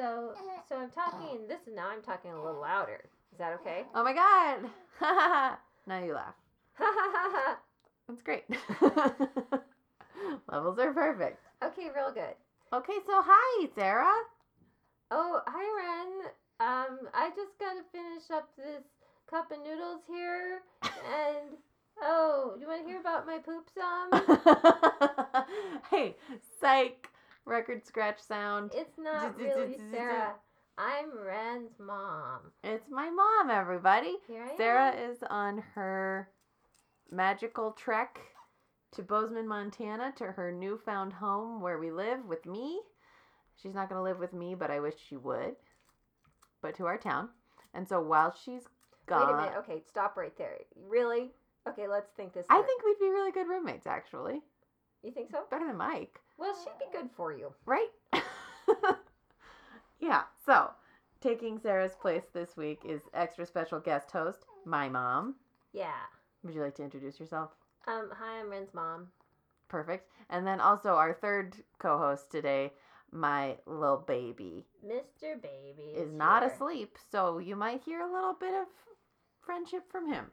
So, so I'm talking this, and now I'm talking a little louder. Is that okay? Oh my god! now you laugh. That's great. Levels are perfect. okay, real good. Okay, so hi, Sarah. Oh, hi, Ren. Um, I just gotta finish up this cup of noodles here, and oh, you want to hear about my poop some? hey, psych. Record scratch sound. It's not really Sarah. I'm Ren's mom. It's my mom, everybody. Here I Sarah am. is on her magical trek to Bozeman, Montana, to her newfound home where we live with me. She's not going to live with me, but I wish she would. But to our town. And so while she's gone, Wait a minute. Okay, stop right there. Really? Okay, let's think this. I through. think we'd be really good roommates, actually. You think so? Better than Mike, Well, she'd be good for you. right? yeah. So taking Sarah's place this week is extra special guest host, my mom. Yeah. Would you like to introduce yourself? Um. Hi, I'm Ren's mom. Perfect. And then also our third co-host today, my little baby, Mr. Baby is not here. asleep, so you might hear a little bit of friendship from him.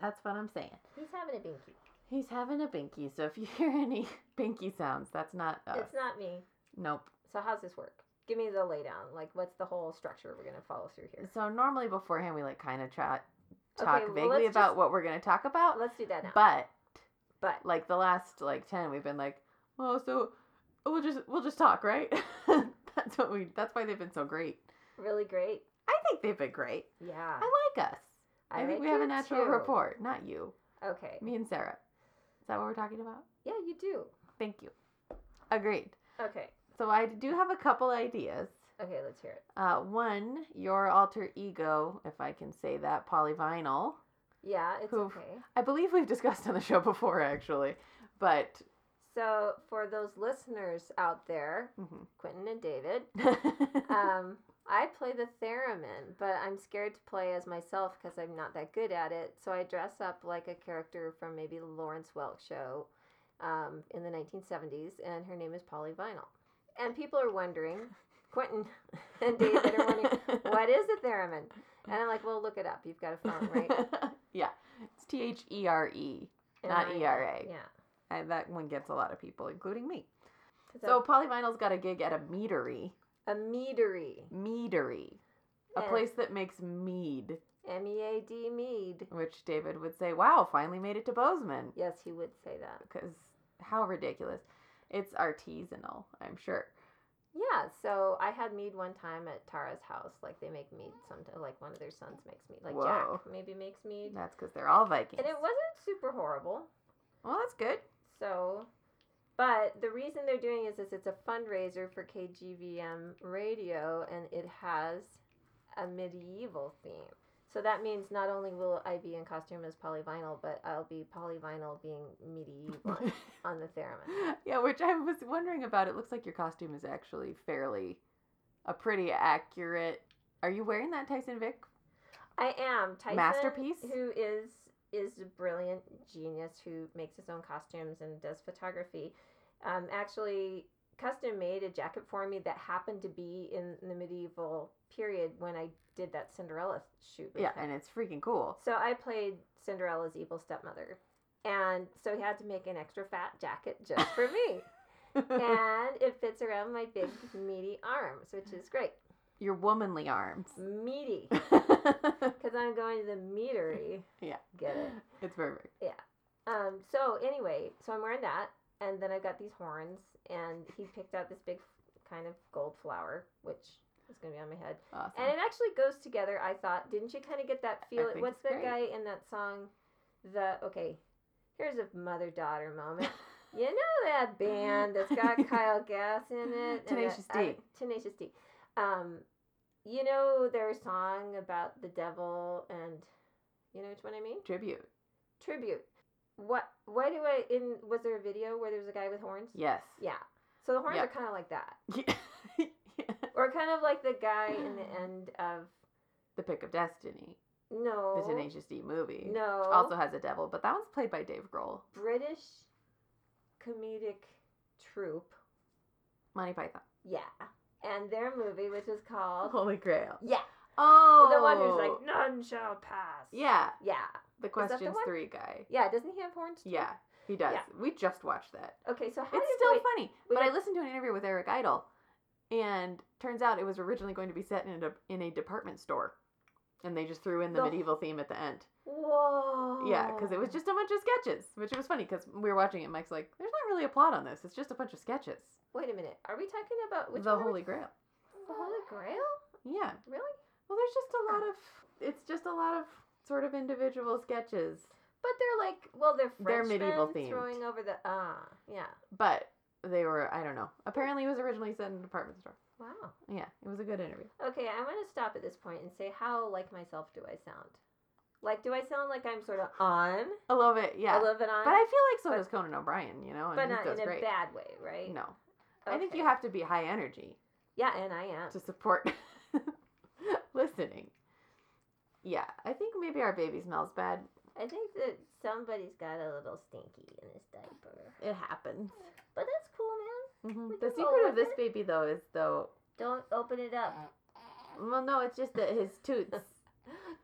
That's what I'm saying. He's having a binky. He's having a binky, so if you hear any binky sounds, that's not us. It's not me. Nope. So how's this work? Give me the laydown. Like, what's the whole structure we're gonna follow through here? So normally beforehand we like kind of chat Okay, talk well, vaguely about just- what we're going to talk about, Let's do that now. but But like the last like 10 we've been like, "Oh, so we'll just we'll just talk, right?" that's what we that's why they've been so great. really great. I think they've been great. Yeah. I like us. I, think like we have a natural too. rapport, not you. Okay. Me and Sarah. Is that what we're talking about? Yeah, you do. Thank you. Agreed. Okay. So I do have a couple ideas. Okay, let's hear it. Uh, one, your alter ego, if I can say that, polyvinyl. Yeah, it's Who- okay. I believe we've discussed on the show before, actually, but So for those listeners out there, mhm. Quentin and David, um, I play the theremin, but I'm scared to play as myself because I'm not that good at it. So I dress up like a character from maybe the Lawrence Welk show um, in the 1970s, and her name is Polly Vinyl. And people are wondering, Quentin and David are wondering, what is a theremin? And I'm like, well, look it up. You've got a phone, right? yeah, it's T H E R E. Not ERA. Yeah. And that one gets a lot of people, including me. 'Cause So Polyvinyl's got a gig at a meadery. A meadery, Meadery. A place that makes mead, M E A D mead. which David would say, wow, finally made it to Bozeman. Yes, he would say that. Because how ridiculous. It's artisanal, I'm sure. Yeah, so I had mead one time at Tara's house. Like they make mead sometimes. Like one of their sons makes mead. Like Whoa. Jack maybe makes mead, That's because they're all Vikings. and it wasn't super horrible. well, that's good. So, but the reason they're doing is, is it's a fundraiser for KGVM radio, and it has a medieval theme. So that means not only will I be in costume as Polyvinyl, but I'll be Polyvinyl being medieval on the theremin. yeah, which I was wondering about. It looks like your costume is actually fairly, a pretty accurate. Are you wearing that Tyson Vick? I am Tyson, Masterpiece? who is is a brilliant genius who makes his own costumes and does photography. Um, actually, custom made a jacket for me that happened to be in the medieval period when I did that Cinderella shoot. Yeah, him. and it's freaking cool. so I played Cinderella's evil stepmother, and so he had to make an extra fat jacket just for me, and it fits around my big meaty arms, which is great. your womanly arms. Meaty, because I'm going to the meadery. Yeah. get it. it's perfect. Yeah. Um, so anyway, so I'm wearing that, and then I've got these horns, and he picked out this big kind of gold flower, which is going to be on my head, Awesome. and it actually goes together. I thought, didn't you kind of get that feel? think What's that guy in that song? The okay, here's a mother daughter moment. You know that band that's got Kyle Gass in it? Tenacious D. uh, Tenacious D. Um, you know their song about the devil and you know which one I mean? Tribute. Tribute. What? Why do I? In was there a video where there was a guy with horns? Yes. Yeah. So the horns Yeah. are kind of like that, Yeah. or kind of like the guy in the end of the Pick of Destiny, no, the Tenacious D movie. no, Also has a devil, but that one's played by Dave Grohl. British comedic troupe. Monty Python. Yeah, and their movie, which was called Holy Grail. Yeah, Oh, the one who's like none shall pass. yeah, yeah, the the questions one? three guy. yeah. Doesn't he have horns? too? Yeah, he does. Yeah. We just watched that. Okay, so how it's still funny. but I listened to an interview with Eric Idle, and turns out it was originally going to be set in a in a department store, and they just threw in the, The- medieval theme at the end. Whoa. Yeah, because it was just a bunch of sketches, which was funny because we were watching it. Mike's like, "There's not really a plot on this. It's just a bunch of sketches." Wait a minute. Are we talking about which the one are we- Holy Grail. The Holy Grail? Yeah. Really? Well, there's just a lot of. It's just a lot of sort of individual sketches, But they're like, well, they're They're medieval themed. throwing over the ah, yeah. but they were. I don't know. Apparently, it was originally set in a department store. Wow. Yeah, it was a good interview. Okay, I'm gonna stop at this point and say, how like myself do I sound? Like, do I sound like I'm sort of on A little bit, yeah. a little bit on, But I feel like so does Conan O'Brien, you know, and but not in a great. bad way, right? No, I think you have to be high energy Yeah, and I am. to support listening. Yeah, I think maybe our baby smells bad. I think that somebody's got a little stinky in his diaper, It happens. but that's cool, man. hmm The secret of this it. baby, though, is though. Don't open it up. Well, no, it's just that his toots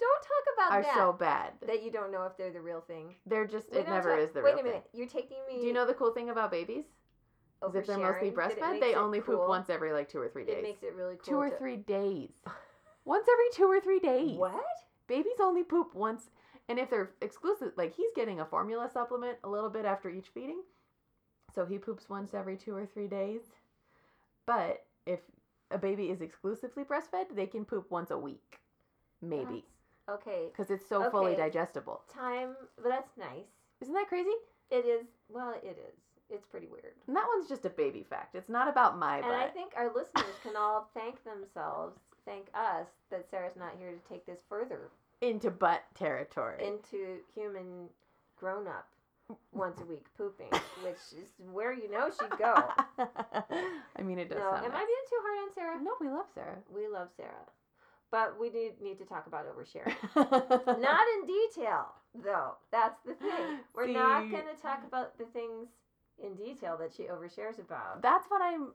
Don't talk about are that. so bad. that you don't know if they're the real thing. They're just. We It never talk- is the real. Thing. Wait a minute. thing. You're taking me. Do you know the cool thing about babies? Is if they're mostly oversharing, that it breastfed, they only poop cool. once every like two or three days. It makes it really cool. two or to- three days. once every two or three days. What? Babies only poop once, and if they're exclusive, like he's getting a formula supplement a little bit after each feeding, so he poops once every two or three days. But if a baby is exclusively breastfed, they can poop once a week, maybe, Okay. because it's so fully digestible. Time, but that's nice. Isn't that crazy? It is. Well, it is. It's pretty weird. And that one's just a baby fact. It's not about my butt. And I think our listeners can all thank themselves, thank us, that Sarah's not here to take this further into butt territory. into human grown up once a week pooping, which is where you know she'd go. I mean, it does No, sound am I being too hard on Sarah? No, we love Sarah. We love Sarah. But we need, need to talk about oversharing. not in detail, though. That's the thing. We're not going to talk about the things in detail that she overshares about. That's what I'm.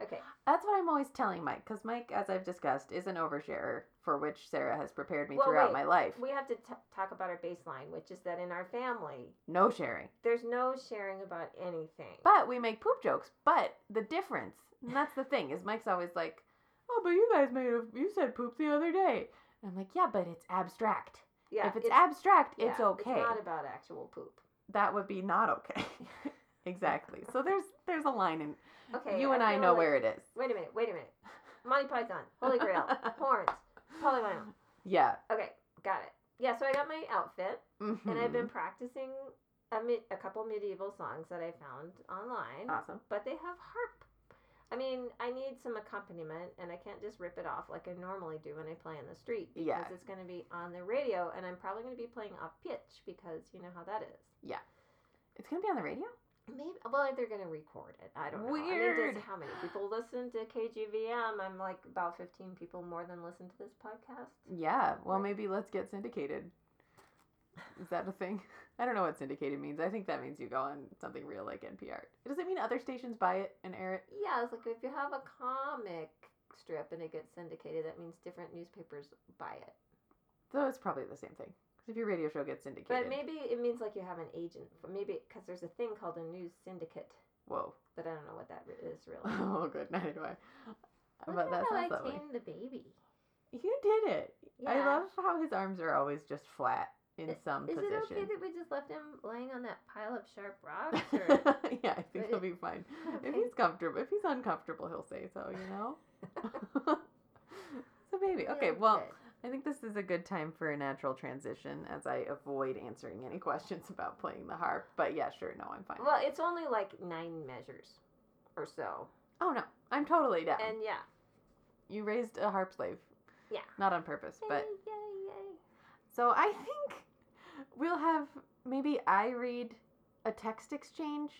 Okay. That's what I'm always telling Mike, because Mike, as I've discussed, is an oversharer for which Sarah has prepared me Well, throughout wait. my life. We have to t- talk about our baseline, which is that in our family, No sharing, there's no sharing about anything. but we make poop jokes. But the difference, and that's the thing, is Mike's always like, "Oh, but you guys made a you said poop the other day." And I'm like, "Yeah, but it's abstract. yeah, if it's, abstract, yeah, it's okay. It's not about actual poop. that would be not okay." exactly. So there's there's a line in Okay. you and I feel know like- where it is. Wait a minute. Wait a minute. Monty Python, Holy Grail, horns, polyvinyl. Yeah. Okay, got it. Yeah, so I got my outfit, and I've been mm-hmm. practicing a, mi- a couple medieval songs that I found online. awesome. but they have harp. I mean, I need some accompaniment, and I can't just rip it off like I normally do when I play in the street because Yeah. it's going to be on the radio, and I'm probably going to be playing off pitch because you know how that is. Yeah, it's gonna be on the radio. Maybe well, they're going to record it. I don't know. I mean, Weird. how many people listen to KGVM? I'm like about 15 people more than listen to this podcast. Yeah. Well, maybe let's get syndicated. Is that a thing? I don't know what syndicated means. I think that means you go on something real like NPR. Does it mean other stations buy it and air it? Yeah, it's like if you have a comic strip and it gets syndicated, that means different newspapers buy it. So it's probably the same thing. 'Cause if your radio show gets syndicated, But maybe it means like you have an agent. For maybe because there's a thing called a news syndicate, whoa. but I don't know what that is really. Oh, good. Neither do I. Look but at that how I tamed the baby. You did it. I love how his arms are always just flat in I- some Is it okay that we just left him laying on that pile of sharp rocks? Or... yeah, I think But he'll be fine. If he's comfortable, if he's uncomfortable, he'll say so. You know. so maybe okay. Well, good. I think this is a good time for a natural transition as I avoid answering any questions about playing the harp. But yeah, sure, no, I'm fine. well, it's only like nine measures or so, oh no, I'm totally down. and yeah, you raised a harp slave. Yeah. Not on purpose, but yay, yay, yay. so I think we'll have maybe I read a text exchange,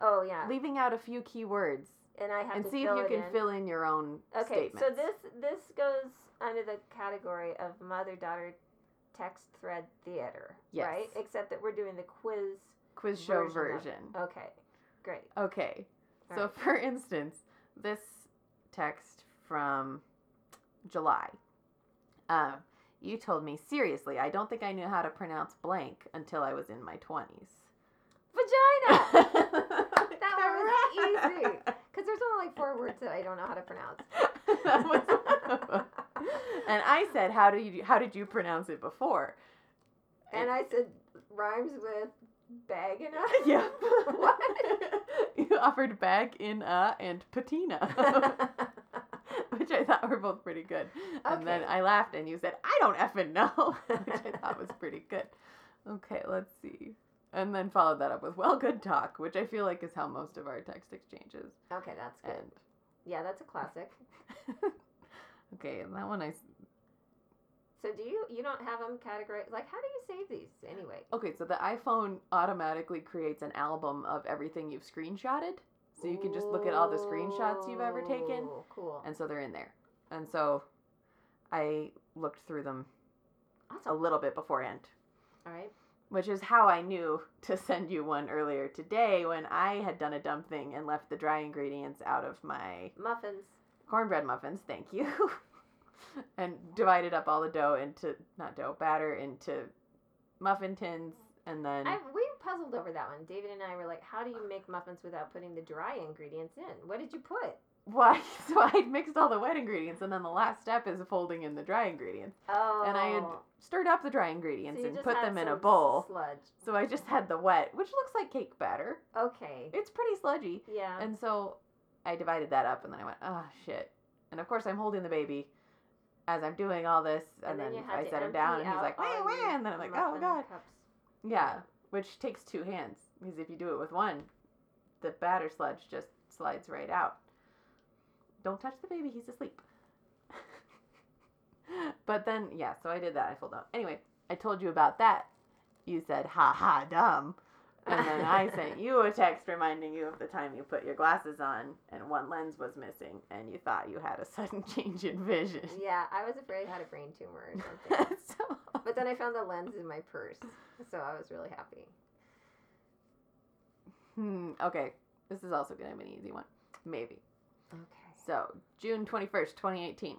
Oh yeah, leaving out a few key words, and I have and to see if you can in. fill in your own Okay, statements. so this this goes under the category of mother daughter text thread theater, Yes. right? Except that we're doing the quiz. quiz show version version. Okay, great. Okay. So Alright. for instance, this text from July. Uh, you told me seriously. I don't think I knew how to pronounce blank until I was in my twenties. Vagina. that one was easy. Because there's only like four words that I don't know how to pronounce. That was one of them. and I said, "How do you? How did you pronounce it before?" And I said rhymes with bag and a. yeah. What? you offered bag in a and patina, which I thought were both pretty good. And then I laughed, and you said, "I don't effing know," which I thought was pretty good. Okay, let's see. And then followed that up with "well, good talk," which I feel like is how most of our text exchanges okay, that's good. Yeah, that's a classic. okay, and that one I. So do you you don't have them categorized? Like, how do you save these anyway? Okay, so the iPhone automatically creates an album of everything you've screenshotted, so you can just look at all the screenshots you've ever taken. Cool. and so they're in there. And so I looked through them That's a little bit beforehand, All right. which is how I knew to send you one earlier today when I had done a dumb thing and left the dry ingredients out of my Muffins. cornbread muffins. Thank you. and divided up all the dough into not dough batter into muffin tins and then I we puzzled over that one. David and I were like, how do you make muffins without putting the dry ingredients in? What did you put? why so I mixed all the wet ingredients and then the last step is folding in the dry ingredients. Oh. And I had oh. stirred up the dry ingredients you and put them in a bowl. Sludge. So I just had the wet, which looks like cake batter. Okay. It's pretty sludgy. Yeah. And so I divided that up and then I went, oh shit. And of course I'm holding the baby as I'm doing all this and, And then then, I set him down and he's like, all wah, and then I'm like, oh god. Cups. Yeah. Which takes two hands. Because if you do it with one, the batter sludge just slides right out. Don't touch the baby, he's asleep. but then, yeah, so I did that. I folded out. Anyway, I told you about that. You said, ha ha, dumb. And then I sent you a text reminding you of the time you put your glasses on and one lens was missing and you thought you had a sudden change in vision. Yeah, I was afraid I had a brain tumor or something. so, but then I found the lens in my purse, so I was really happy. hmm, okay, this is also going to be an easy one. Maybe. Okay. So, June 21st, 2018.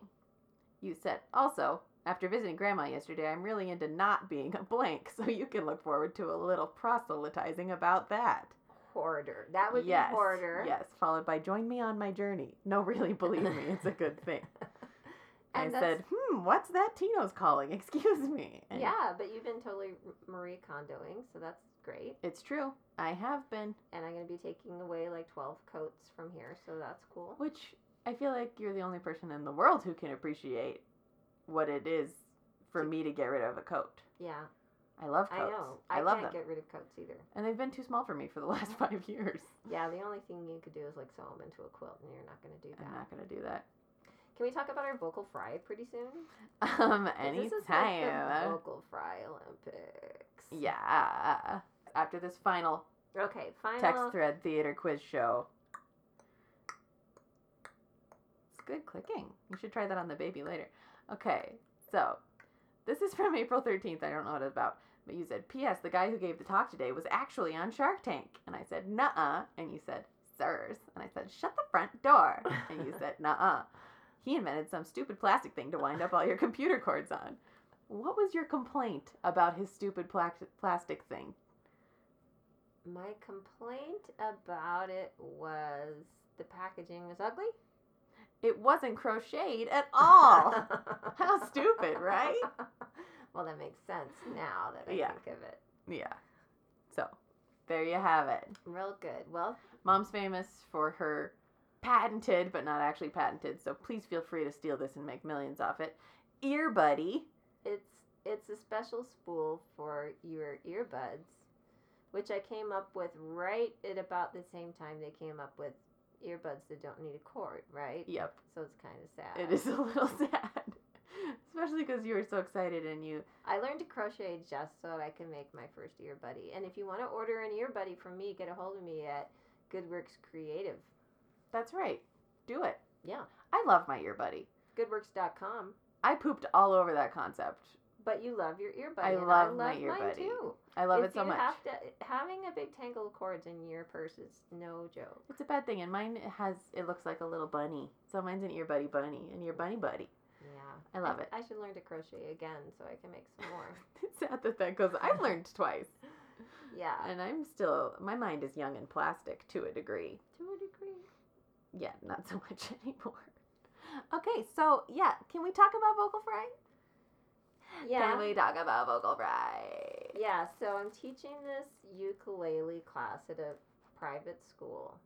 You said, also, after visiting grandma yesterday, I'm really into not being a blank, so you can look forward to a little proselytizing about that. Hoarder. That would yes, be hoarder. Yes, followed by join me on my journey. No, really, believe me, it's a good thing. I And said, hmm, what's that Tino's calling? Excuse me. And Yeah, but you've been totally Marie Kondoing, so that's great. It's true. I have been, And I'm going to be taking away like 12 coats from here, so that's cool. which I feel like you're the only person in the world who can appreciate what it is for me to get rid of a coat. Yeah, I love I coats. know. I, I, love can't them. get rid of coats either. And they've been too small for me for the last five years. Yeah, the only thing you could do is like sew them into a quilt, and you're not going to do that. I'm not going to do that. Can we talk about our vocal fry pretty soon? Um, 'Cause This is anytime. like the vocal fry Olympics. yeah. After this final Okay, final. text thread theater quiz show. It's good clicking. You should try that on the baby later. Okay, so this is from April 13th. I don't know what it's about. But you said, P.S. The guy who gave the talk today was actually on Shark Tank. And I said, nuh uh. And you said, sirs. And I said, shut the front door. And you said, nuh uh. He invented some stupid plastic thing to wind up all your computer cords on. What was your complaint about his stupid pla- plastic thing? My complaint about it was the packaging was ugly. It wasn't crocheted at all. How stupid, right? Well, that makes sense now that I Yeah. think of it. yeah. So, there you have it. Real good. Well, Mom's famous for her patented, but not actually patented, so please feel free to steal this and make millions off it. Ear Buddy. it's it's a special spool for your earbuds, which I came up with right at about the same time they came up with earbuds that don't need a cord, right? Yep, So it's kind of sad. it is a little sad. Especially because you were so excited and you. I learned to crochet just so that I can make my first earbuddy. And if you want to order an earbuddy from me, get a hold of me at Goodworks Creative. That's right. Do it. Yeah, I love my Ear Buddy. goodworks.com. I pooped all over that concept but you love your earbud. I love I my love ear mine buddy. too. I love if it so you much. Have to, having a big tangle of cords in your purse is no joke. It's a bad thing, and mine has it looks like a little bunny. So mine's an ear buddy bunny, and your bunny buddy. Yeah. I love it. I should learn to crochet again so I can make some more. It's sad that that goes. I've learned twice, yeah. and I'm still. My mind is young and plastic to a degree. To a degree. Yeah, not so much anymore. Okay, so yeah, can we talk about vocal fry? Yeah. Can we talk about vocal fry? Yeah, so I'm teaching this ukulele class at a private school,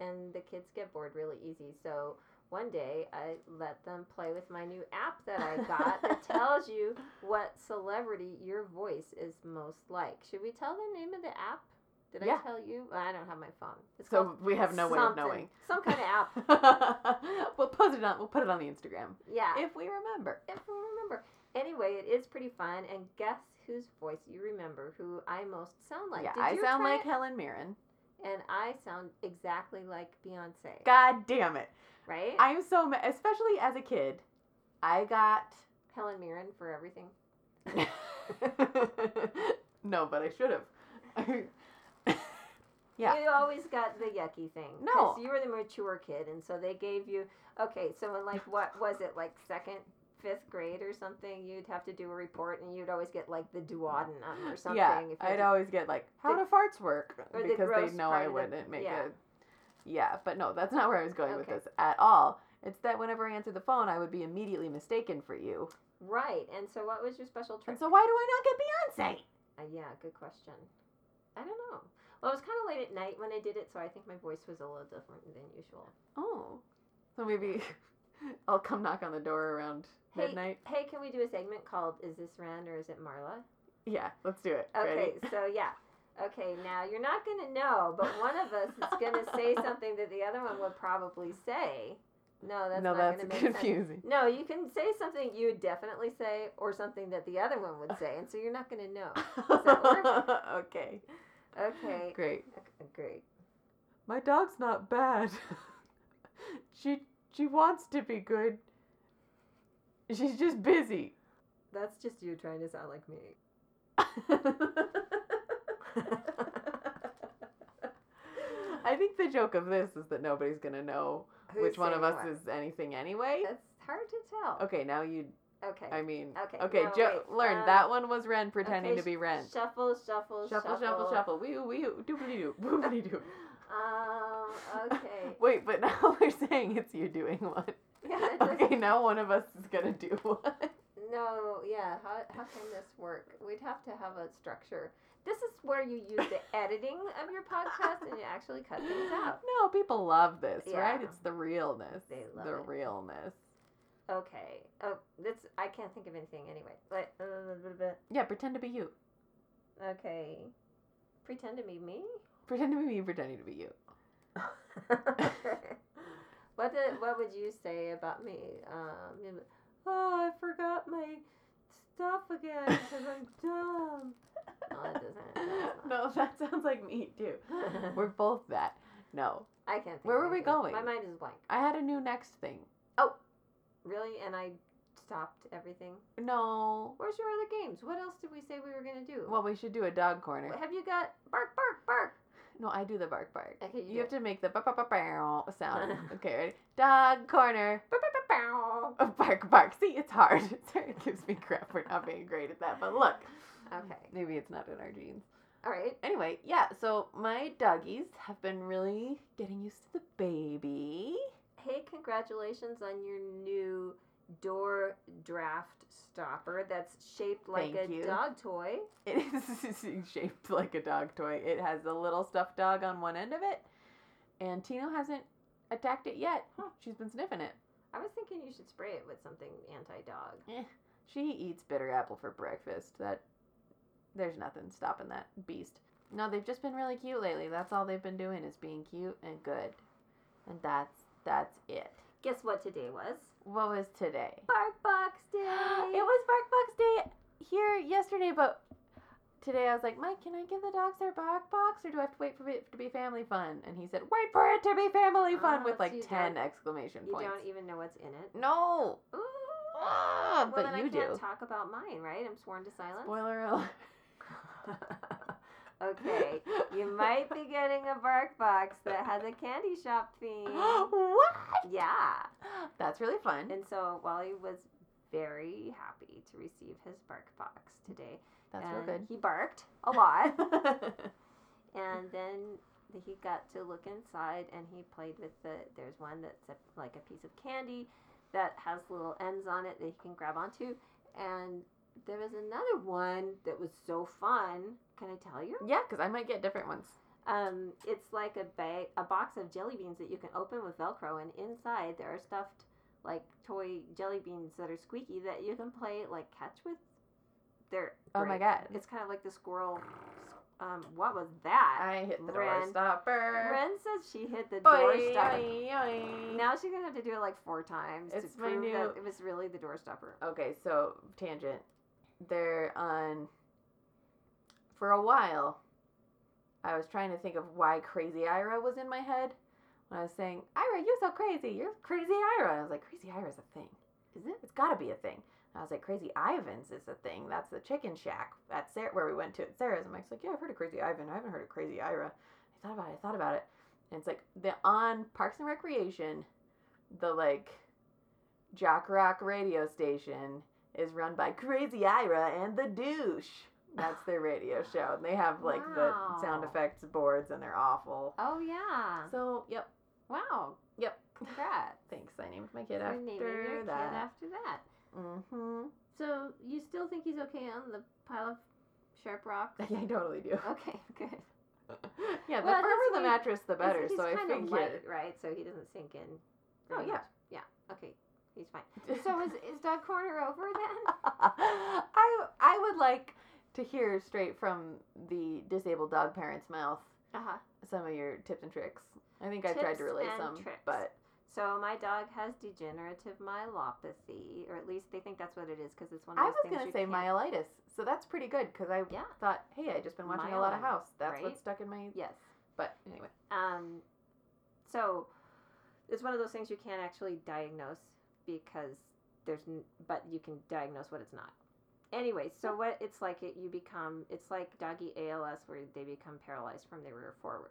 and the kids get bored really easy. So one day I let them play with my new app that I got that tells you what celebrity your voice is most like. Should we tell the name of the app? Did Yeah. I tell you? I don't have my phone. It's So we have no way of knowing. Some kind of app. we'll post it on. We'll put it on the Instagram Yeah. if we remember. if we remember. Anyway, it is pretty fun, and guess whose voice you remember? Who I most sound like? yeah, Did I you sound like it? Helen Mirren. and I sound exactly like Beyonce, God damn it! right? I'm so ma- especially as a kid. I got Helen Mirren for everything. no, but I should have. yeah. You always got the yucky thing. No. you were the mature kid, and so they gave you okay. So in like what was it like second, fifth grade or something? You'd have to do a report, and you'd always get like the duodenum or something. Yeah, I'd always get like, how The- do farts work? or the Because they know I wouldn't make yeah. a. Yeah, but no, that's not where I was going with this at all. It's that whenever I answer the phone, I would be immediately mistaken for you. right. And so what was your special trick? And so why do I not get Beyonce? Uh, yeah, good question. I don't know. Well, it was kind of late at night when I did it, so I think my voice was a little different than usual. Oh, so maybe I'll come knock on the door around Hey, midnight. Hey, can we do a segment called "Is this Ren or is it Marla"? Yeah, let's do it. Okay, Ready? so yeah. Okay, now you're not gonna know, but one of us is gonna say something that the other one would probably say. No, that's no, not that's gonna sense. confusing. No, you can say something you would definitely say, or something that the other one would say, and so you're not gonna know. that work? okay, Okay, great. okay, great. My dog's not bad. she she wants to be good. She's just busy. That's just you trying to sound like me. I think the joke of this is that nobody's gonna know Who's which one of us what? is anything anyway. That's hard to tell. Okay, now you. Okay. I mean. Okay, Okay, no, Jo- wait, learn um, that one was Ren pretending okay, to be Ren. Shuffle, shuffle, Shuffle, shuffle, shuffle. Wee wee doobly doo, boobly doo. Um. Okay. Wait, but now we're saying it's you doing one. Yeah. It Okay, now one of us is gonna do one. No. Yeah. How how can this work? We'd have to have a structure. This is where you use the editing of your podcast and you actually cut things out. No, people love this, right? It's the realness. They love the it. realness. Okay. Oh, this I can't think of anything anyway. But uh, Yeah, pretend to be you. okay. Pretend to be me. Pretend to be me pretending to be you. what did what would you say about me? Um, you'd be, oh, I forgot my stuff again because I'm dumb. No, that doesn't. no, that sounds like me too. We're both that. No. I can't. Think Where were we going? My mind is blank. I had a new next thing. Oh, really, and I stopped everything. No. Where's your other games? What else did we say we were gonna do? Well, we should do a dog corner. Have you got bark, bark, bark? No, I do the bark bark. Okay, you, You have to make the ba ba ba bow sound. Okay, ready? Dog corner. to. Uh, Bark bark. See, it's hard. Sorry, it gives me crap for not being great at that. But look, Okay. maybe it's not in our genes. All right. Anyway, yeah. So my doggies have been really getting used to the baby. Hey, congratulations on your new door draft stopper that's shaped like Thank a you. dog toy. It is shaped like a dog toy. It has a little stuffed dog on one end of it, and Tino hasn't attacked it yet. Huh. She's been sniffing it. I was thinking you should spray it with something anti-dog. Eh, she eats bitter apple for breakfast. That there's nothing stopping that beast. No, they've just been really cute lately. That's all they've been doing is being cute and good, and that's that's it. Guess what today was? What was today? Bark Box Day. it was Bark Box Day here yesterday, but today I was like, Mike, can I give the dogs their Bark Box, or do I have to wait for it to be family fun? And he said, Wait for it to be family oh, fun Oh, with like you ten exclamation You points. You don't even know what's in it. No. Ooh. Oh, well, but then you I can't do. talk about mine, right? I'm sworn to silence. Spoiler alert. okay, you might be getting a bark box that has a candy shop theme. what? yeah. That's really fun. And so Wally was very happy to receive his bark box today. That's and real good. He barked a lot. and then he got to look inside and he played with the there's one that's a, like a piece of candy that has little ends on it that he can grab onto and there was another one that was so fun can i tell you yeah, because I might get different ones. um it's like a bag a box of jelly beans that you can open with velcro and inside there are stuffed like toy jelly beans that are squeaky that you can play like catch with they're Oh my god. it's kind of like the squirrel um what was that I hit the door Ren- stopper. Ren says she hit the door stopper. oi, oi. Now she's gonna have to do it like four times It's to prove new- that it was really the door stopper. Okay, so tangent. They're on. For a while, I was trying to think of why Crazy Ira was in my head. When I was saying, Ira, you're so crazy. You're Crazy Ira. And I was like, Crazy Ira's a thing. Is it? It's got to be a thing. And I was like, Crazy Ivan's is a thing. That's the chicken shack at Sarah, where we went to at Sarah's. And Mike's like, Yeah, I've heard of Crazy Ivan. I haven't heard of Crazy Ira. I thought about it. I thought about it. And it's like the on Parks and Recreation, the like Jock Rock radio station is run by Crazy Ira and the Douche. That's their radio show. And they have like the sound effects boards and they're awful. Oh yeah. So, yep. wow. Yep. Congrats. Thanks. I named my kid You're after your kid that. after that. mm-hmm. So you still think he's okay on the pile of sharp rocks? Yeah, I totally do. Okay, good. yeah, the Well, firmer the mattress, the better. So I figured. light, right? So he doesn't sink in. Oh, very yeah. much. Yeah. Okay. He's fine. So is is dog corner over then? I I would like to hear straight from the disabled dog parent's mouth Uh huh. some of your tips and tricks. I think I tried Tips to relay and some, tricks. but So my dog has degenerative myelopathy, or at least they think that's what it is because it's one of I those was things gonna you say can't- myelitis, so that's pretty good because I Yeah. thought, hey, I just been watching a lot of House. That's right? what's stuck in my. Yes. But anyway, Um, so it's one of those things you can't actually diagnose because there's, n- but you can diagnose what it's not. Anyway, so what it's like, it you become, it's like doggy ALS where they become paralyzed from the rear forward,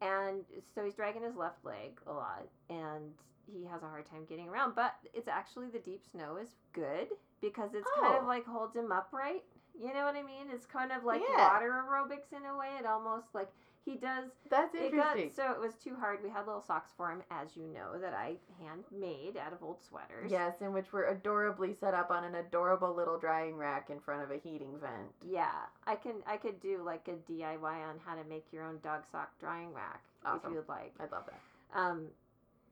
and so he's dragging his left leg a lot, and he has a hard time getting around. But it's actually the deep snow is good because it's kind of Oh. like holds him upright. You know what I mean? It's kind of like Yeah. water aerobics in a way. It almost like he does that's it got interesting. so it was too hard. We had little socks for him, as you know, that I handmade out of old sweaters. Yes, and which were adorably set up on an adorable little drying rack in front of a heating vent. Yeah, I can. I could do like a DIY on how to make your own dog sock drying rack Awesome. if you would like. I'd love that. Um,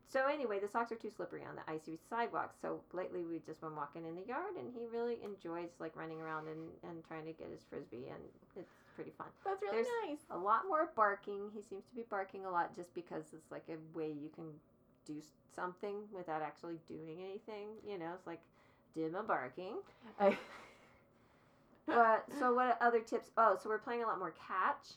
so anyway, the socks are too slippery on the icy sidewalks. So lately we've just been walking in the yard, and he really enjoys like running around and, and trying to get his frisbee, and it's pretty fun. That's really There's- nice. A lot more barking. He seems to be barking a lot just because it's like a way you can do something without actually doing anything. You know, it's like dim a barking. I, But so what other tips? Oh, so we're playing a lot more catch.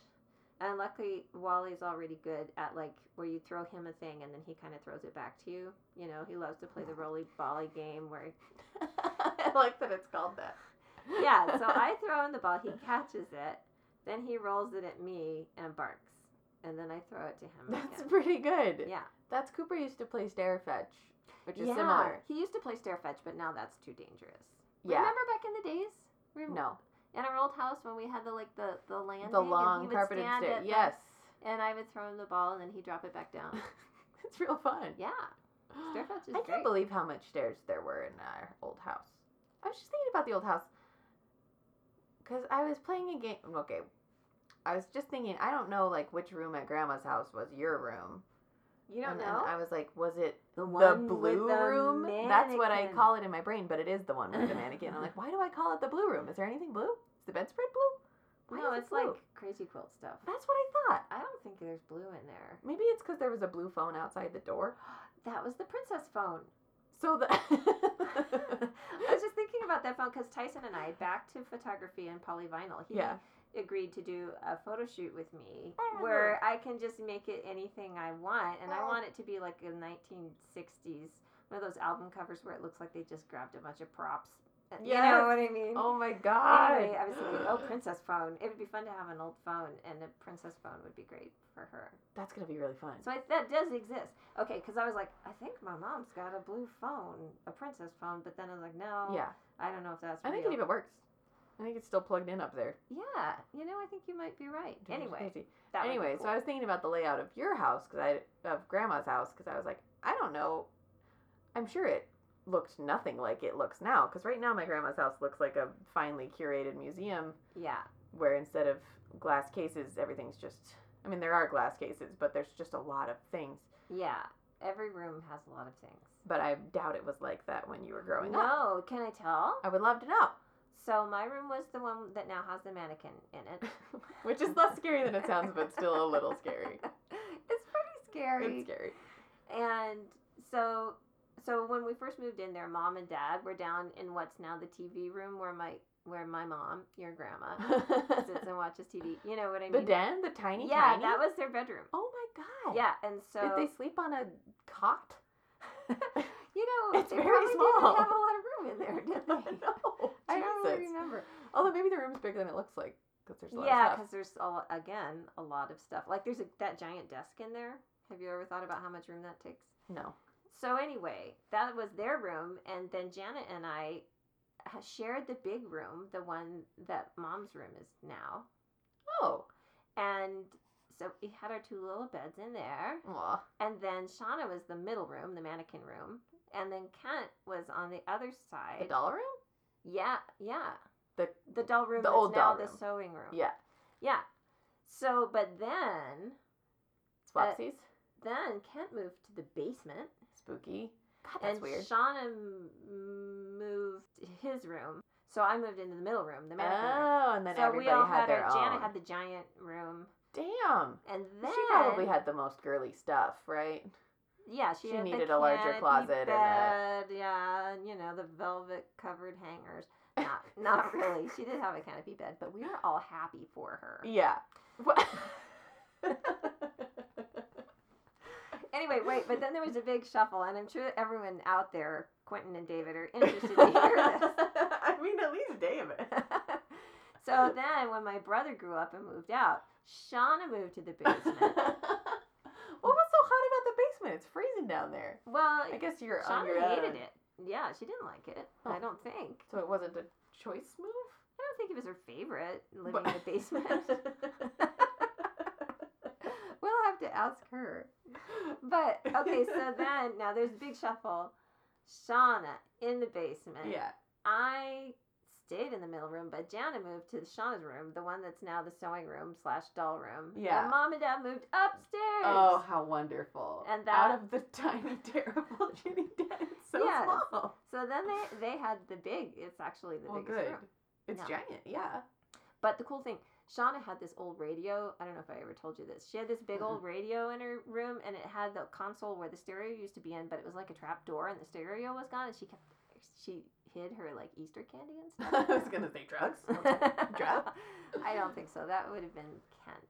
And luckily, Wally's already good at like where you throw him a thing and then he kind of throws it back to you. You know, he loves to play the roly bolly game where, I like that it's called that. yeah. So I throw in the ball, he catches it, then he rolls it at me and barks, and then I throw it to him. That's again. pretty good. yeah. That's Cooper used to play stair fetch, which is yeah. similar. He used to play stair fetch, but now that's too dangerous. Yeah. Remember back in the days? No. In our old house when we had the like the the landing, The long carpeted stand stair. at the- Yes. and I would throw him the ball, and then he'd drop it back down. it's real fun. yeah, Stair fetch is I can't believe how much stairs there were in our old house. I was just thinking about the old house because I was playing a game. Okay, I was just thinking. I don't know like which room at Grandma's house was your room. you don't and, know and I was like, was it the the blue the room? That's what I call it in my brain, but it is the one with the mannequin. I'm like, why do I call it the blue room? Is there anything blue? Is the bedspread blue? Why No, it's like crazy quilt stuff. That's what I thought. I don't think there's blue in there. Maybe it's because there was a blue phone outside the door. That was the princess phone. So the I was just thinking about that phone because Tyson and I, back to photography and polyvinyl, he Yeah. agreed to do a photo shoot with me Oh. where I can just make it anything I want. And I Oh. want it to be like a 1960s, one of those album covers where it looks like they just grabbed a bunch of props. You Yes. know what I mean? Oh my god. Anyway, I was thinking, oh, princess phone. It would be fun to have an old phone, and a princess phone would be great for her. That's gonna be really fun. So I, that does exist. Okay, because I was like, I think my mom's got a blue phone, a princess phone, but then I was like, no, yeah, I don't know if that's I think real. it even works. I think it's still plugged in up there. Yeah, you know, I think you might be right. Anyway, that anyway, cool. so I was thinking about the layout of your house because I of grandma's house because I was like, I don't know. I'm sure it looked nothing like it looks now because right now my grandma's house looks like a finely curated museum yeah, where instead of glass cases, everything's just. I mean, there are glass cases, but there's just a lot of things. yeah. Every room has a lot of things. But I doubt it was like that when you were growing up. no, can I tell? I would love to know. So my room was the one that now has the mannequin in it. Which is less scary than it sounds, but still a little scary. it's pretty scary. It's scary. And so so when we first moved in there, mom and dad were down in what's now the TV room where my where my mom, your grandma, sits and watches TV. You know what I mean? the den, the tiny, yeah, tiny. that was their bedroom. Oh my god. Yeah, and so Did they sleep on a cot? you know It's very small. didn't have a lot of room in there, did they? no. I don't really remember. Although maybe the room's bigger than it looks like because there's a lot Yeah, because there's a, lo- again a lot of stuff. Like there's a, that giant desk in there. Have you ever thought about how much room that takes? No. So anyway, that was their room, and then Janet and I shared the big room, the one that Mom's room is now, Oh. and so we had our two little beds in there, Aw. and then Shauna was the middle room, the mannequin room, and then Kent was on the other side. The doll room? Yeah, yeah. The- the doll room the old now doll the sewing room. Yeah. Yeah. So, but then, Swapsies. Uh, then Kent moved to the basement. Spooky. God, that's and weird. Shauna moved his room, so I moved into the middle room, the mannequin room. Oh, and then So everybody we all had had their our. own. Janet had the giant room, Damn. and then she probably had the most girly stuff, right? Yeah, she, she had the needed a larger closet and a- bed, yeah, and you know the velvet covered hangers. Not, not really. She did have a canopy bed, but we were all happy for her. Yeah. Anyway, wait, but then there was a big shuffle, and I'm sure everyone out there, Quentin and David, are interested to hear this. I mean, at least David. so then, when my brother grew up and moved out, Shauna moved to the basement. what was so hot about the basement? It's freezing down there. Well, I guess you're on your Shauna hated own. it. Yeah, she didn't like it. Oh. I don't think. So it wasn't a choice move? I don't think it was her favorite living But- in the basement. To ask her. But okay, so then now there's a big shuffle. Shauna in the basement. yeah. I stayed in the middle room, but Jana moved to Shauna's room, the one that's now the sewing room slash doll room. Yeah. And mom and dad moved upstairs. Oh, how wonderful. And out of the tiny, terrible Jenny Den. So Yes. small. So then they they had the big. It's actually the Well, biggest good. room. It's No. giant, yeah. But the cool thing, Shauna had this old radio. I don't know if I ever told you this. She had this big Mm-mm. old radio in her room, and it had the console where the stereo used to be in, but it was like a trap door, and the stereo was gone. And she kept she hid her like Easter candy and stuff. I was gonna say drugs. Drugs? I don't think so. That would have been Kent.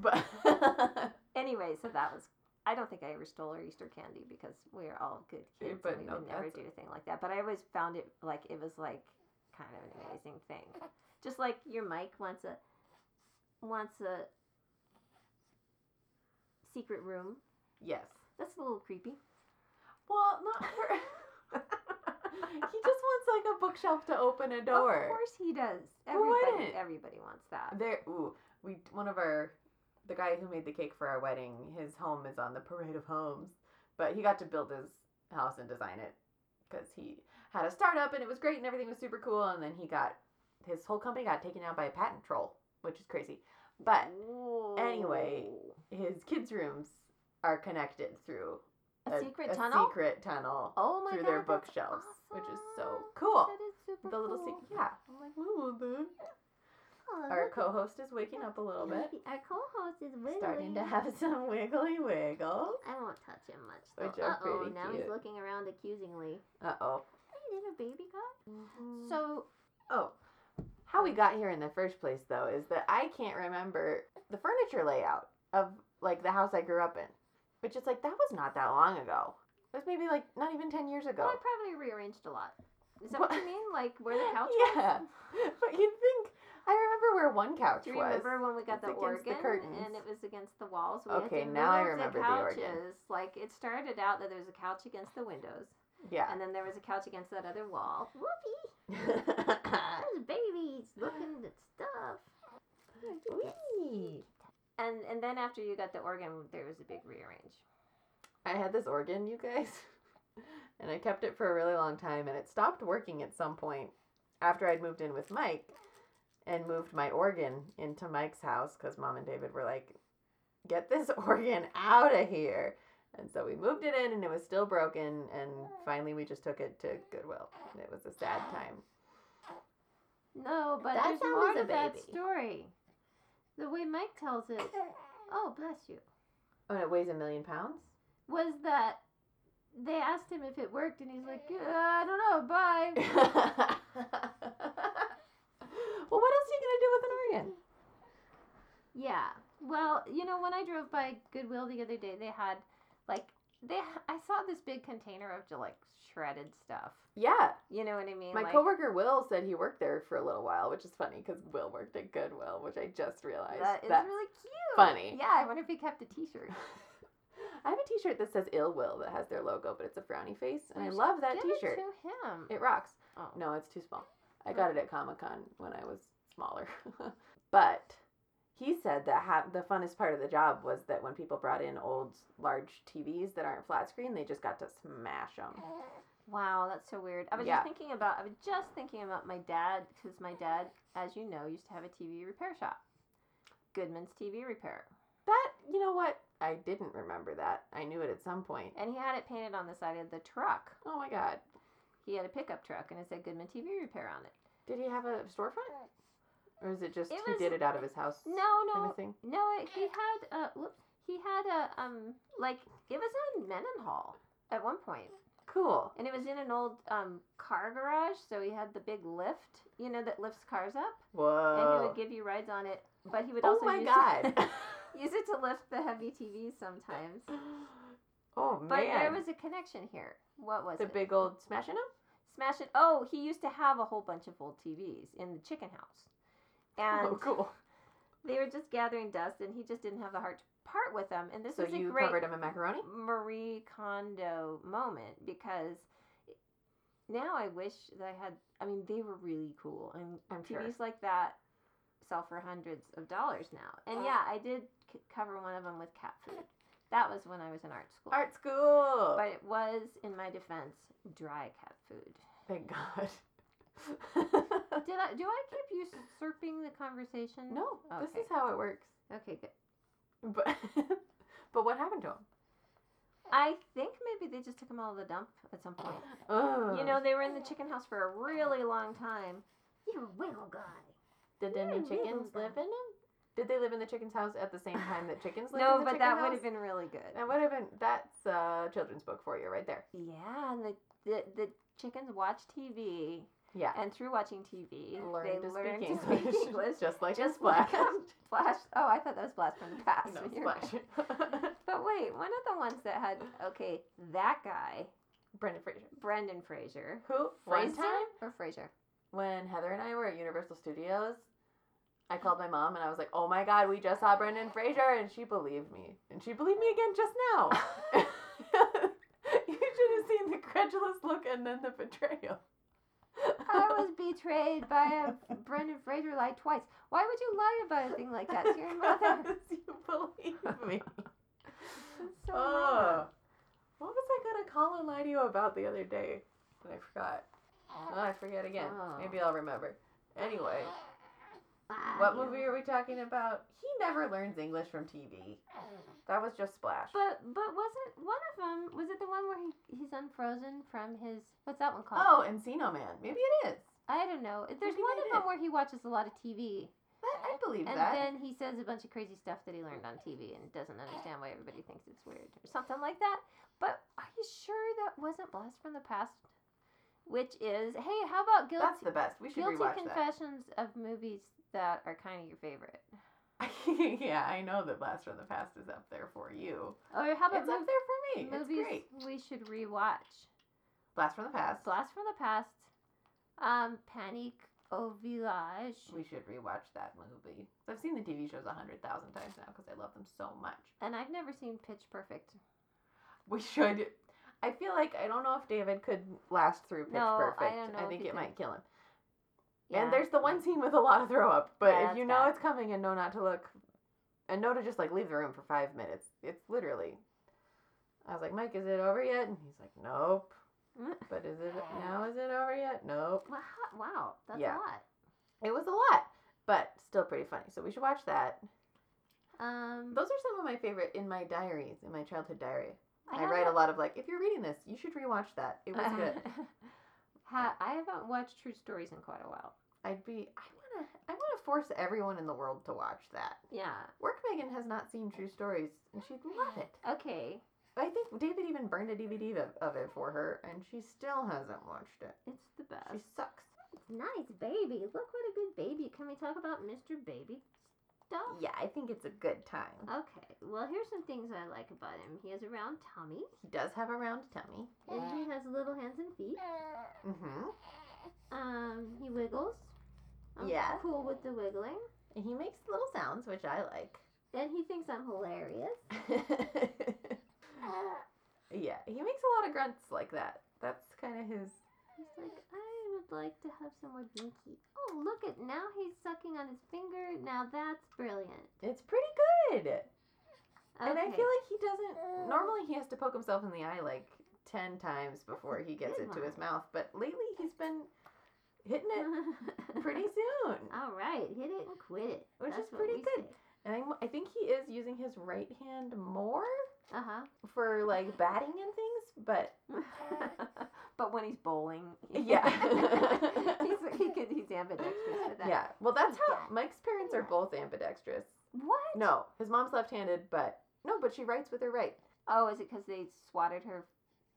But Anyway, so that was. I don't think I ever stole her Easter candy because we are all good kids but and we no, would never do a thing like that. But I always found it like it was like kind of an amazing thing. Just like your mic wants a wants a secret room. yes. That's a little creepy. Well, not for. he just wants like a bookshelf to open a door. Of course he does. Everybody everybody wants that. There, ooh, we one of our, the guy who made the cake for our wedding, his home is on the Parade of Homes, but he got to build his house and design it because he had a startup and it was great and everything was super cool, and then he got his whole company got taken out by a patent troll, which is crazy. But anyway, his kids' rooms are connected through a, secret tunnel. secret tunnel oh my through god, their bookshelves, which is so cool. That is super The little cool. secret, yeah. I'm like, want that. Oh, Our co-host is waking up a little bit. Our co-host is wiggling. Starting to have some wiggly wiggles. I won't touch him much. Which Though. are Uh-oh, pretty now cute. he's looking around accusingly. Uh oh. Hey, little baby guy. So, So, oh, how we got here in the first place, though, is that I can't remember the furniture layout of like the house I grew up in, which is like that was not that long ago. It was maybe like not even ten years ago. Well, I probably rearranged a lot. Is that What? what you mean? Like where the couch was? yeah, but you'd think. I remember where one couch Do you was. remember when we got the against the curtains. and it was against the walls? We Okay, now I remember the the organ. Like it started out that there was a couch against the windows, Yeah. and then there was a couch against that other wall. Whoopee! Babies looking at stuff. And and then after you got the organ, there was a big rearrange. I had this organ, you guys, and I kept it for a really long time, and it stopped working at some point after I'd moved in with Mike and moved my organ into Mike's house because mom and David were like, get this organ out of here. And so we moved it in, and it was still broken, and finally we just took it to Goodwill. It was a sad time. No, but That there's more to that story. The way Mike tells it, oh bless you, Oh, and it weighs a million pounds? was that they asked him if it worked, and he's like, "Uh, I don't know, bye. well, what else are you going to do with an organ? Yeah. Well, you know, when I drove by Goodwill the other day, they had like they. I saw this big container of just like shredded stuff. Yeah, You know what I mean? My like, coworker Will said he worked there for a little while, which is funny because Will worked at Goodwill, which I just realized. That is That's really cute. funny. Yeah, I wonder if he kept a T-shirt. I have a T-shirt that says Ill Will that has their logo, but it's a frowny face, and I should love that Give T-shirt. it to him. It rocks. oh. No, it's too small. I oh. got it at Comic Con when I was smaller, but he said that ha- the funnest part of the job was that when people brought in old large TVs that aren't flat screen, they just got to smash them. Wow, that's so weird. I was Yeah. just thinking about. I was just thinking about my dad because my dad, as you know, used to have a TV repair shop, Goodman's TV Repair, That you know what? I didn't remember that. I knew it at some point. and he had it painted on the side of the truck. Oh my god. He had a pickup truck, and it said Goodman TV Repair on it. Did he have a storefront? Or is it just It he was- did it out of his house? No, kind no, of thing? No, it, he had uh whoops, he had a um like it was in Mendenhall at one point, Cool. and it was in an old um car garage. So he had the big lift, you know, that lifts cars up, Whoa. and he would give you rides on it. But he would also Oh also my use god. It, use it to lift the heavy TVs sometimes. oh man. But there was a connection here. What was it? the it? big old smashing them? Smash it. Oh, he used to have a whole bunch of old TVs in the chicken house, Oh, and oh cool. they were just gathering dust, and he just didn't have the heart to part with them. And this So is a you great covered him in macaroni? Marie Kondo moment because now I wish that I had. I mean, they were really cool, and I'm TVs sure. like that sell for hundreds of dollars now. And oh. yeah, I did c- cover one of them with cat food. That was when I was in art school. Art school. But it was, in my defense, dry cat food. Thank God. Did I? Do I keep usurping the conversation? no, this is how it works. Okay, good. But but what happened to him? I think maybe they just took them out of the dump at some point. Oh. You know, they were in the chicken house for a really long time. You little guy. Did any Yeah, chickens live in him? Did they live in the chicken's house at the same time that chickens lived No, in the but that house? would have been really good. That would have been that's a children's book for you right there. Yeah, and the, the the chickens watch TV, Yeah. and through watching TV, Learn they to learn speak to speak English, English. just like just Splash. Flash. Oh, I thought that was Blast from the Past. no, but Splash. right. But wait, one of the ones that had okay, that guy, Brendan Fraser. Brendan Fraser. Who? One Fraser time or Fraser? when Heather and I were at Universal Studios, I called my mom and I was like, "Oh my God, we just saw Brendan Fraser," and she believed me, and she believed me again just now. you should have seen the credulous look and then the betrayal. I was betrayed by a Brendan Fraser lie twice. Why would you lie about a thing like that to your mother? Because you believe me. So oh. What was I gonna call and lie to you about the other day? And I forgot. Uh, oh, I forget again. Oh. Maybe I'll remember. Anyway, What movie are we talking about? He never learns English from TV. That was just Splash. But but wasn't one of them? Was it the one where he he's unfrozen from his what's that one called? Oh, Encino Man. Maybe it is. I don't know. There's Maybe one of them where he watches a lot of TV, I believe and that. And then he says a bunch of crazy stuff that he learned on TV and doesn't understand why everybody thinks it's weird or something like that. But are you sure that wasn't Blast from the Past? Which is, hey, how about guilty That's the best. We should guilty rewatch that. confessions of movies that are kind of your favorite? yeah, I know that Blast from the Past is up there for you. Oh, how about It's up mov- there for me. It's movies great. we should rewatch? Blast from the Past. Blast from the Past, um, Panic au Village. We should rewatch that movie. I've seen the TV shows a hundred thousand times now because I love them so much. And I've never seen Pitch Perfect. We should. I feel like I don't know if David could last through Pitch No, I don't know if think it could. might kill him. Yeah. And there's the one scene with a lot of throw up, but Yeah, if you know bad. it's coming and know not to look, and know to just like leave the room for five minutes. It's literally. I was like, Mike, is it over yet? And he's like, Nope. But is it now? Is it over yet? Nope. Wow, wow, that's Yeah. a lot. It was a lot, but still pretty funny. So we should watch that. Um, Those are some of my favorite in my diaries, in my childhood diary. I, have write a lot of like, if you're reading this, you should rewatch that. It was good. ha- I haven't watched True Stories in quite a while. I'd be. I wanna. I wanna force everyone in the world to watch that. Yeah. Work Megan has not seen True Stories, and she'd love it. Okay. I think David even burned a DVD of, of it for her, and she still hasn't watched it. It's the best. She sucks. It's nice, baby. Look what a good baby. Can we talk about Mr. Baby stuff? Yeah, I think it's a good time. Okay. Well, here's some things I like about him. He has a round tummy, He does have a round tummy. and he has little hands and feet. Mm-hmm. Um, he wiggles. I'm Yeah. Cool with the wiggling. And he makes little sounds, which I like. And he thinks I'm hilarious. yeah, he makes a lot of grunts like that. That's kind of his. He's like, I would like to have some more binky. Oh, look at now he's sucking on his finger. Now that's brilliant. It's pretty good. And I feel like he doesn't. Normally, he has to poke himself in the eye like ten times before he gets it to his mouth. But lately, he's been hitting it pretty soon, All right, hit it and quit it. Which is That's what pretty good. and I'm, I think he is using his right hand more Uh huh. for like batting and things. But but when he's bowling, Yeah. he's he could he's ambidextrous with that. yeah, well, that's how Yeah. Mike's parents are both ambidextrous. What? No, his mom's left-handed, but no, but she writes with her right. Oh, is it because they swatted her?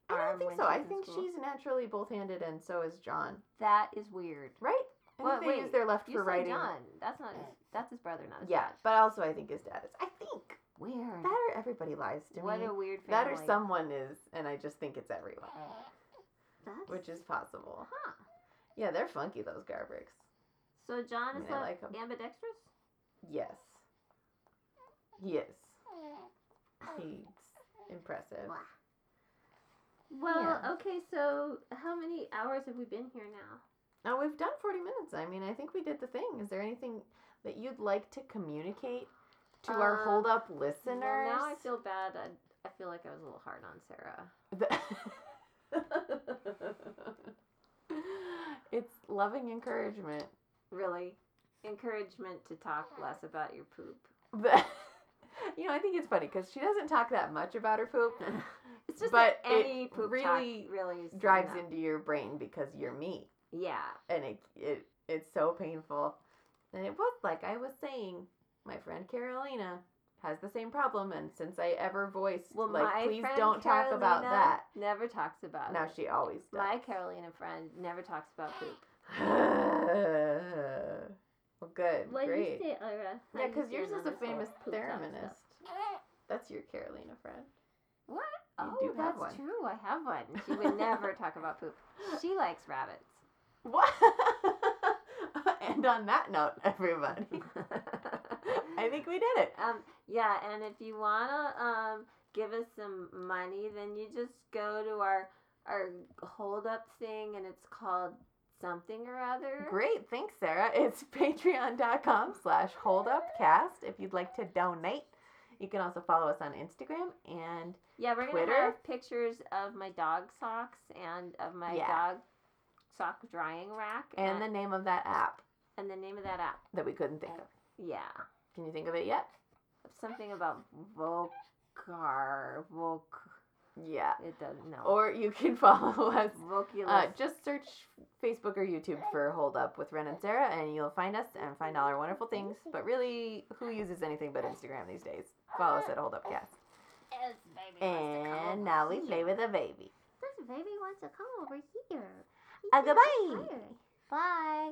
I don't think so. I think school? she's naturally both-handed, and so is John. That is weird. Right? I Well, think they use their left You for writing. John. That's not his. That's his brother, not his Yeah, dad. but also I think his dad is. I think Weird. that or everybody lies to what me. What a weird Family. that or someone is, and I just think it's everyone, That's which is possible. huh. Yeah, they're funky those Garbricks. So John is I left ambidextrous. Yes. Yes. He's impressive. Well, Yeah. okay. So how many hours have we been here now? Now we've done 40 minutes. I mean, I think we did the thing. Is there anything that you'd like to communicate to our Um, hold up listeners? Well, now I feel bad. I, I feel like I was a little hard on Sarah. it's loving encouragement. Really, encouragement to talk less about your poop. But, you know, I think it's funny because she doesn't talk that much about her poop. It's just But any poop really talk really drives enough. into your brain because you're me, Yeah. and it it it's so painful. And it was like I was saying, my friend Carolina has the same problem, and since I ever voiced Well, like, please don't talk about that. Never talks about Now it. she always does. My Carolina friend never talks about poop. well, good, What great. say, uh, Ira? Yeah, because yours is a famous poop thereminist. That's your Carolina friend. What? You oh, that's one. true. I have one. She would never talk about poop. She likes rabbits. What? and on that note, everybody, I think we did it. Um, yeah, and if you wanna um give us some money, then you just go to our our hold up thing, and it's called something or other. Great, thanks, Sarah. It's patreon.com slash holdupcast if you'd like to donate. You can also follow us on Instagram and Yeah, we're Twitter? gonna have pictures of my dog socks and of my Yeah. dog sock drying rack and the name of that app and the name of that app. that we couldn't think of. Yeah, Can you think of it yet? something about Vocar Volk. Yeah. It doesn't know. Or you can follow us. Voculus. Uh, just search Facebook or YouTube for Hold Up with Ren and Sarah, and you'll find us and find all our wonderful things. But really, who uses anything but Instagram these days? Follow us at Hold Up Cast. This baby wants to come And now we play with a baby. This baby wants to come over here. Uh, goodbye. Bye.